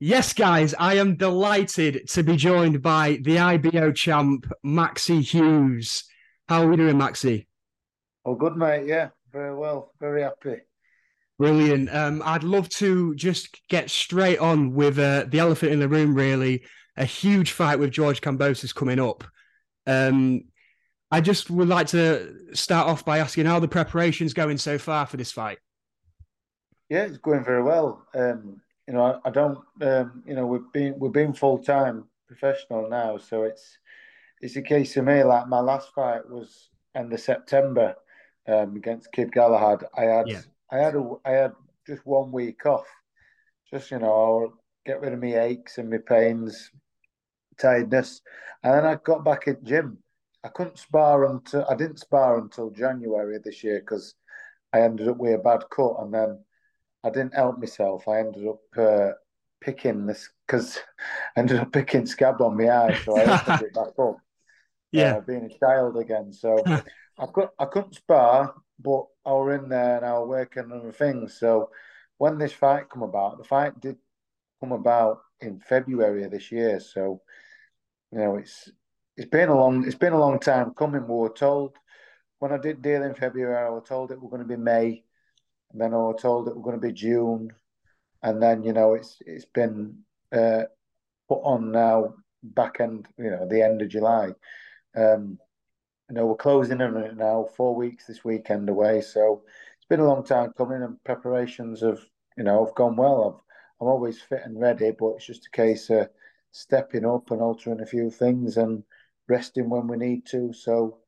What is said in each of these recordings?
Yes, guys, I am delighted to be joined by the IBO champ, Maxi Hughes. How are we doing, Maxi? Oh, good, mate. Yeah, very well. Very happy. Brilliant. Um, I'd love to just get straight on with uh, the elephant in the room, really. A huge fight with George Kambosos coming up. Um, I just would like to start off by asking how the preparation's going so far for this fight. Yeah, it's going very well. Um, you know, I, I don't. Um, you know, we've been we've been full time professional now, so it's it's a case of me. Like my last fight was end of September um, against Kid Galahad. I had yeah. I had a, I had just one week off, just you know, get rid of my aches and my pains, tiredness, and then I got back at gym. I couldn't spar until I didn't spar until January this year because I ended up with a bad cut, and then I didn't help myself. I ended up uh, picking this because I ended up picking scab on my eye, so I opened it back up. Yeah, uh, being a child again. So I could I couldn't spar, but I was in there and I was working on things. So when this fight come about, the fight did come about in February of this year. So you know, it's it's been a long it's been a long time coming. We were told when I did deal in February, I was told it was going to be May, and then I was told it was going to be June, and then you know it's it's been uh, put on now back end you know the end of July. Um, you know, we're closing on it now, four weeks this weekend away. So it's been a long time coming, and preparations have, you know, have gone well. I've, I'm always fit and ready, but it's just a case of stepping up and altering a few things and resting when we need to. So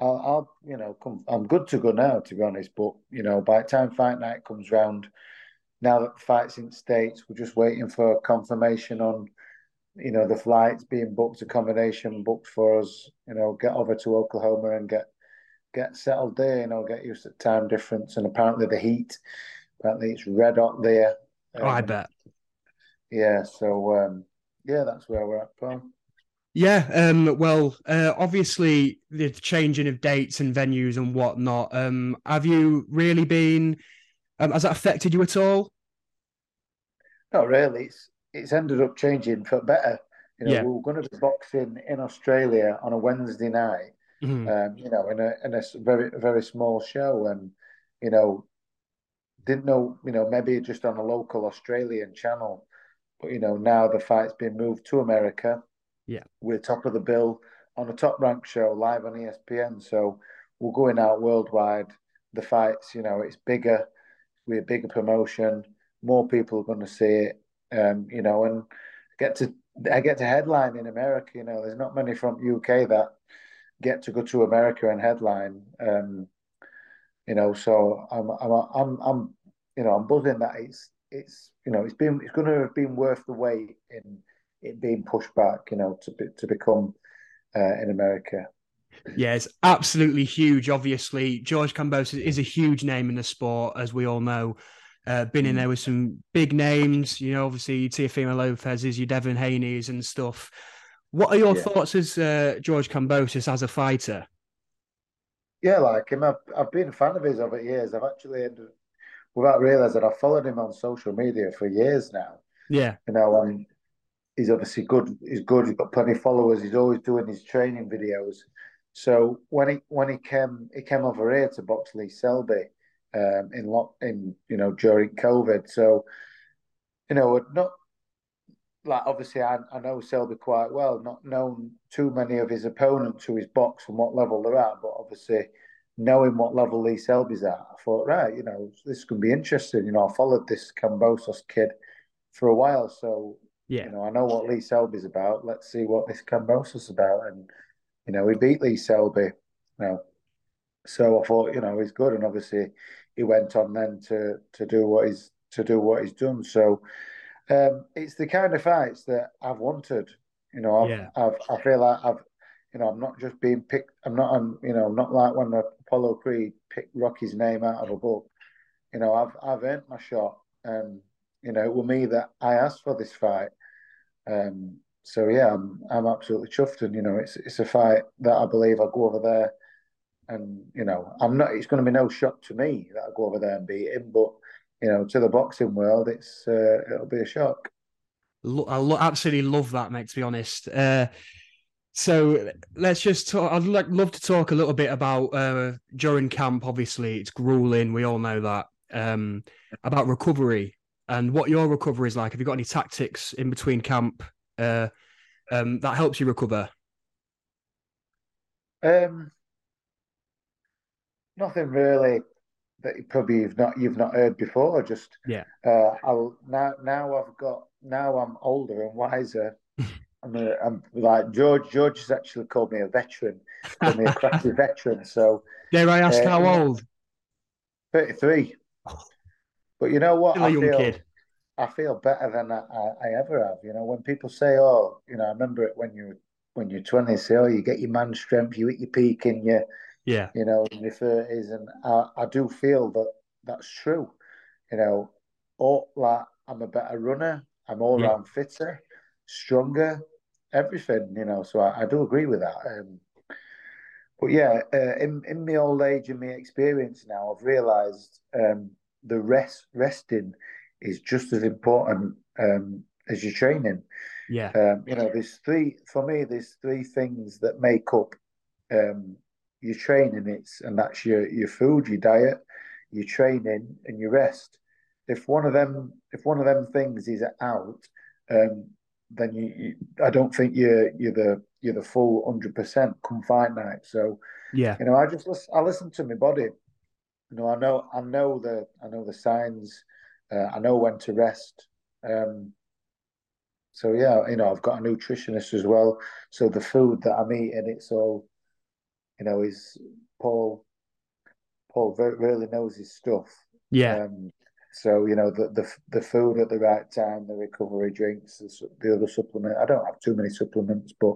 I'll, I'll you know, come, I'm good to go now, to be honest. But you know, by the time fight night comes round, now that the fight's in states, we're just waiting for confirmation on you know, the flights being booked, accommodation booked for us, you know, get over to Oklahoma and get get settled there, you know, get used to time difference. And apparently the heat, apparently it's red hot there. Um, oh, I um, bet. Yeah, so um, yeah, that's where we're at, Paul. Yeah, um, well, uh, obviously the changing of dates and venues and whatnot. Um, have you really been? Um, has that affected you at all? Not really. It's it's ended up changing for better. You know, yeah. we were going to be boxing in Australia on a Wednesday night. Mm-hmm. Um, you know, in a in a very very small show, and you know, didn't know. You know, maybe just on a local Australian channel, but you know, now the fight's been moved to America. Yeah, we're top of the bill on a top ranked show live on ESPN. So we're going out worldwide. The fights, you know, it's bigger. We're a bigger promotion. More people are going to see it um, you know, and get to I get to headline in America. You know, there's not many from UK that get to go to America and headline. Um, you know, so I'm I'm I'm I'm you know I'm buzzing that it's it's you know it's been it's going to have been worth the wait in it being pushed back. You know, to be, to become uh, in America. Yeah, it's absolutely huge. Obviously, George Kambosos is a huge name in the sport, as we all know. Uh, been in mm. there with some big names, you know, obviously Teofimo Lopez's, your Devin Haney's and stuff. What are your yeah. thoughts as uh, George Kambosos as a fighter? Yeah, like him. I've, I've been a fan of his over years. I've actually, without realizing, I've followed him on social media for years now. Yeah. You know, and he's obviously good. He's good. He's got plenty of followers. He's always doing his training videos. So when he when he came he came over here to box Lee Selby, um, in lock in you know during COVID. So you know, not like obviously I, I know Selby quite well, not known too many of his opponents to his box and what level they're at, but obviously knowing what level Lee Selby's at, I thought, right, you know, this can be interesting. You know, I followed this Kambosos kid for a while, so yeah, you know, I know what Lee Selby's about. Let's see what this Kambosos is about, and you know, he beat Lee Selby. You know, so I thought, you know, he's good, and obviously he went on then to to do what he's to do what he's done. So um, it's the kind of fights that I've wanted. You know, I've, yeah. I've I feel like I've you know I'm not just being picked. I'm not on. You know, I'm not like when Apollo Creed picked Rocky's name out of a book. You know, I've I've earned my shot, and you know, it was me that I asked for this fight. Um, so yeah, I'm I'm absolutely chuffed, and you know, it's it's a fight that I believe I'll go over there and you know, I'm not. It's going to be no shock to me that I go over there and beat him, but you know, to the boxing world, it's uh, it'll be a shock. I lo- absolutely love that, mate. To be honest. Uh, so let's just talk. I'd like love to talk a little bit about uh, during camp. Obviously, it's grueling. We all know that. Um, about recovery and what your recovery is like. Have you got any tactics in between camp uh, um, that helps you recover? Um, nothing really that you probably you've not you've not heard before. Just yeah. Uh, I'll now now I've got now I'm older and wiser. I'm, a, I'm like George. George has actually called me a veteran, called me a crafty veteran. So dare I ask uh, how old? Thirty three. But you know what? Still a young feel, kid. I feel better than I, I, ever have. You know, when people say, "Oh, you know," I remember it when you when you're twenty. Say, "Oh, you get your man strength, you hit your peak in your yeah, you know, in your thirties," and I, I do feel that that's true. You know, or like I'm a better runner. I'm all round yeah. fitter, stronger, everything. You know, so I, I do agree with that. Um, but yeah, uh, in in my old age and my experience now, I've realised um, the rest resting is just as important um, as your training. Yeah. Um, you know, there's three for me. There's three things that make up um, your training. It's and that's your your food, your diet, your training, and your rest. If one of them, if one of them things is out, um, then you, you, I don't think you're you're the you're the full hundred percent come fight night. So yeah, you know, I just listen, I listen to my body. You know, I know I know the I know the signs. Uh, I know when to rest. Um, so yeah, you know, I've got a nutritionist as well. So the food that I'm eating, it's all, you know, is Paul. Paul really knows his stuff. Yeah. Um, so you know the, the the food at the right time, the recovery drinks, the, the other supplement. I don't have too many supplements, but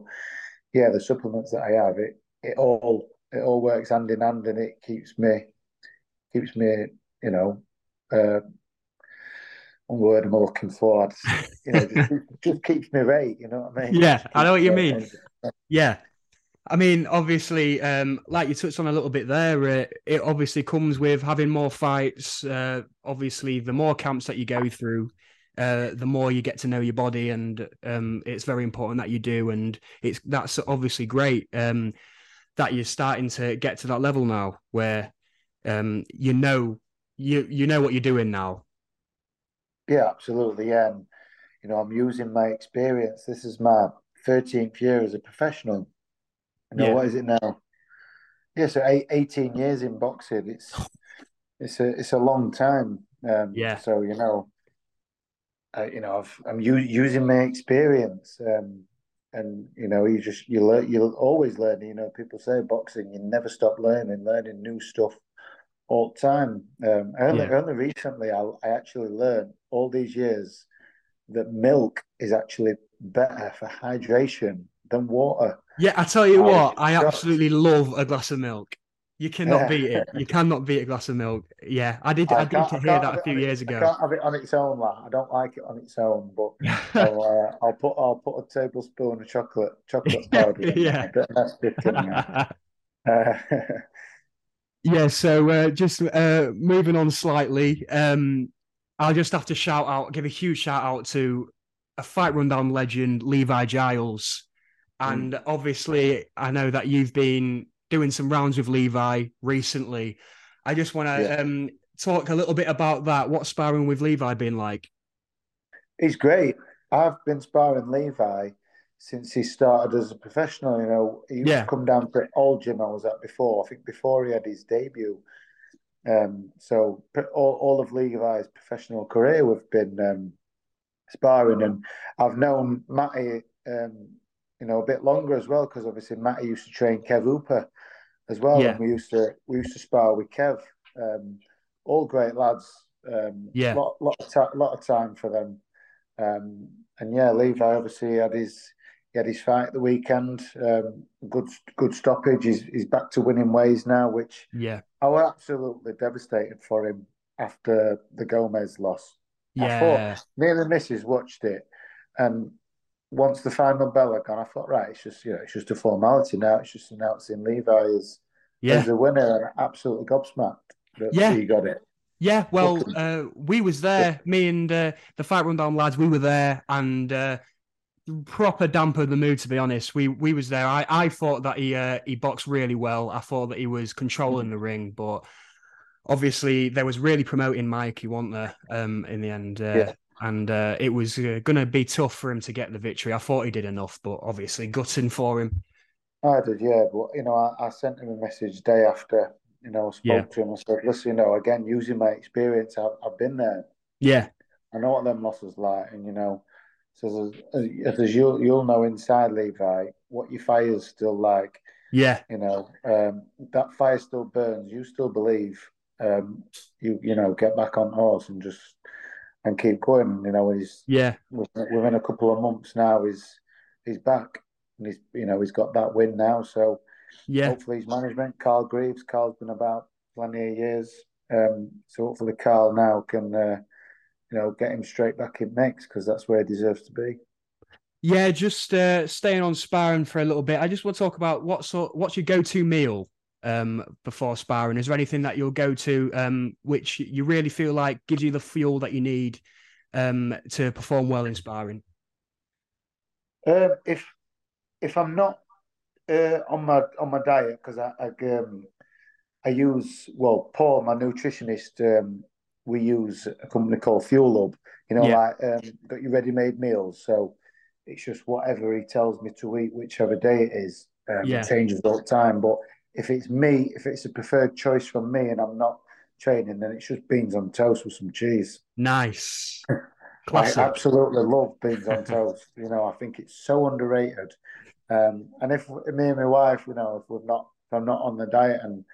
yeah, the supplements that I have, it it all it all works hand in hand, and it keeps me keeps me, you know, uh, one word I'm looking for. You know, just, just, keeps me right. You know what I mean? Yeah, I know what you mean. Yeah. I mean, obviously, um, like you touched on a little bit there, uh, it obviously comes with having more fights. Uh, obviously, the more camps that you go through, uh, the more you get to know your body, and um, it's very important that you do. And it's that's obviously great um, that you're starting to get to that level now where um, you know you you know what you're doing now. Yeah, absolutely. Yeah, and you know, I'm using my experience. This is my 13th year as a professional. You know, yeah. what is it now? Yeah, so eight, 18 years in boxing. It's it's a it's a long time. Um, yeah. So you know, uh, you know, i am using my experience. Um, and you know you just you learn you'll always learn you know people say boxing you never stop learning learning new stuff all the time. Um, only, yeah. only recently, I, I actually learned all these years that milk is actually better for hydration than water. Yeah, I tell you I what, I absolutely love a glass of milk. You cannot yeah. beat it. You cannot beat a glass of milk. Yeah, I did. I, I did hear that a few years ago. I can't have it on its own. Like, I don't like it on its own, but I'll, uh, I'll put I'll put a tablespoon of chocolate chocolate powder. yeah, in, uh, yeah, so uh, just uh, moving on slightly, um, I'll just have to shout out, give a huge shout out to a fight rundown legend, Levi Giles. And mm. obviously, I know that you've been doing some rounds with Levi recently. I just want to yeah. um, talk a little bit about that. What's sparring with Levi been like? He's great. I've been sparring Levi since he started as a professional. You know, he used yeah. to come down to old gym I was at before. I think before he had his debut. Um, so all, all of Levi's professional career, we've been um, sparring, and I've known Matty, um, you know, a bit longer as well because obviously Matty used to train Kev Hooper as well, yeah. and we used to we used to spar with Kev. Um, all great lads. Um, yeah, lot lot of ta- lot of time for them. Um, and yeah, Levi obviously had his he had his fight the weekend. Um, good good stoppage. He's he's back to winning ways now, which yeah, I was absolutely devastated for him after the Gomez loss. Yeah, I thought, me and the missus watched it, and once the final bell had gone, I thought, right, it's just you know, it's just a formality now. It's just announcing Levi as yeah. as a winner, and absolutely gobsmacked that yeah. he got it. Yeah, well, uh, we was there. Me and uh, the fight rundown lads, we were there, and uh, proper dampened the mood. To be honest, we we was there. I I thought that he uh, he boxed really well. I thought that he was controlling the ring, but obviously there was really promoting Mikey, wasn't there? Um, in the end, uh, yeah. and uh, it was uh, going to be tough for him to get the victory. I thought he did enough, but obviously gutting for him. I did, yeah. But you know, I, I sent him a message day after. You know, spoke yeah. to him. I said, "Listen, you know, again, using my experience, I've, I've been there. Yeah, I know what them losses like, and you know." So as, as you'll you'll know inside Levi, what your fire's still like. Yeah. You know, um, that fire still burns. You still believe. Um, you you know, get back on horse and just and keep going. You know, he's yeah within a couple of months now. He's he's back and he's you know he's got that win now. So yeah, hopefully his management, Carl Greaves. Carl's been about plenty of years. Um, so hopefully Carl now can. Uh, you know, get him straight back in mix because that's where he deserves to be. Yeah, just uh, staying on sparring for a little bit. I just want to talk about what sort, what's your go-to meal um, before sparring? Is there anything that you'll go to um, which you really feel like gives you the fuel that you need um, to perform well in sparring? Um, if if I'm not uh, on my on my diet because I I, um, I use well Paul my nutritionist um, we use a company called Fuel Hub. You know, yeah. like um, got your ready-made meals. So it's just whatever he tells me to eat, whichever day it is. Um, yeah. It changes all the time. But if it's me, if it's a preferred choice from me, and I'm not training, then it's just beans on toast with some cheese. Nice. Classic. I absolutely love beans on toast. You know, I think it's so underrated. Um, and if me and my wife, you know, if we're not, if I'm not on the diet and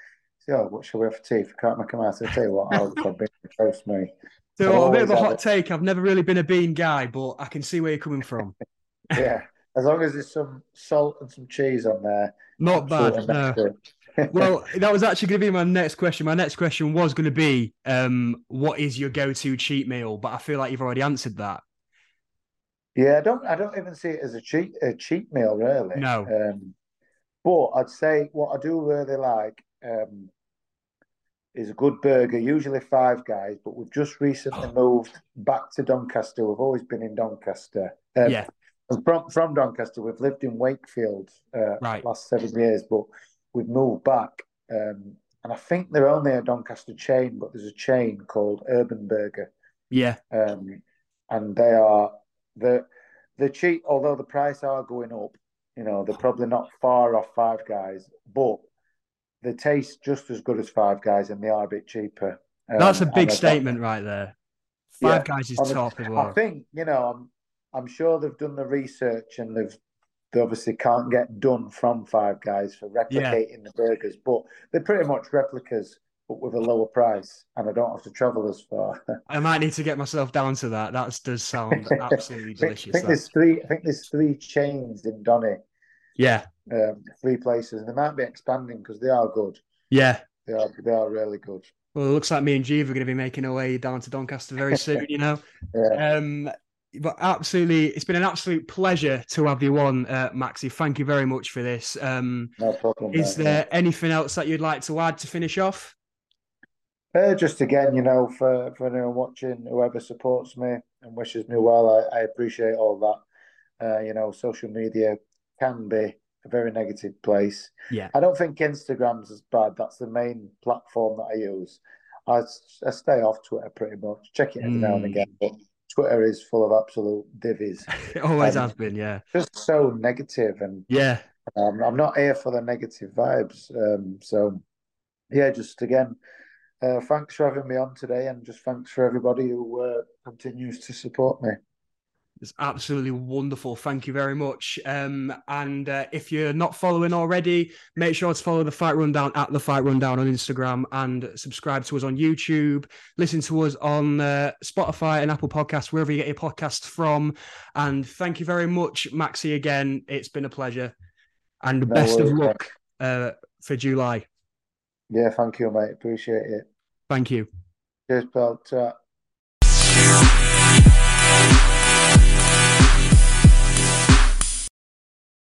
oh, what shall we have for tea? If you can't make them out, I'll tell you what, I'll have bean toast me. So a bit of a hot take. I've never really been a bean guy, but I can see where you're coming from. yeah, as long as there's some salt and some cheese on there. Not bad. No. well, that was actually going to be my next question. My next question was going to be, um, what is your go-to cheat meal? But I feel like you've already answered that. Yeah, I don't. I don't even see it as a cheat a cheat meal, really. No. Um, but I'd say what I do really like um, is a good burger, usually five guys, but we've just recently oh. moved back to Doncaster. We've always been in Doncaster. Um, yeah. From, from Doncaster, we've lived in Wakefield uh, right. last seven years, but we've moved back. Um, and I think they're only a Doncaster chain, but there's a chain called Urban Burger. Yeah. Um, and they are the the cheap, although the price are going up. You know, they're probably not far off Five Guys, but they taste just as good as Five Guys, and they are a bit cheaper. Um, That's a big statement right there. Five yeah, Guys is top as well. I think you know. I'm I'm sure they've done the research and they've they obviously can't get done from Five Guys for replicating yeah. the burgers, but they're pretty much replicas, but with a lower price, and I don't have to travel as far. I might need to get myself down to that. That does sound absolutely delicious. I think, there's three. I think there's three chains in Donny yeah. Um, three places. And they might be expanding because they are good. Yeah. They are they are really good. Well, it looks like me and Jeeve are going to be making our way down to Doncaster very soon, you know. yeah. Um, but absolutely, it's been an absolute pleasure to have you on, uh, Maxi. Thank you very much for this. Um, no problem. Is there anything else that you'd like to add to finish off? Uh, just again, you know, for, for anyone watching, whoever supports me and wishes me well, I, I appreciate all that. Uh, you know, social media can be a very negative place. Yeah. I don't think Instagram's as bad. That's the main platform that I use. I, I stay off Twitter pretty much. Check it every mm. now and hmm. again, but Twitter is full of absolute divvies. it always has been, yeah. Just so negative and yeah. Um, I'm not here for the negative vibes. Um, so yeah, just again, uh, thanks for having me on today, and just thanks for everybody who uh, continues to support me. It's absolutely wonderful. Thank you very much. Um, and uh, if you're not following already, make sure to follow the Fight Rundown at the Fight Rundown on Instagram and subscribe to us on YouTube. Listen to us on uh, Spotify and Apple Podcasts, wherever you get your podcasts from. And thank you very much, Maxi. Again, it's been a pleasure. And no best worries, of luck uh, for July. Yeah, thank you, mate. Appreciate it. Thank you. Cheers, pal.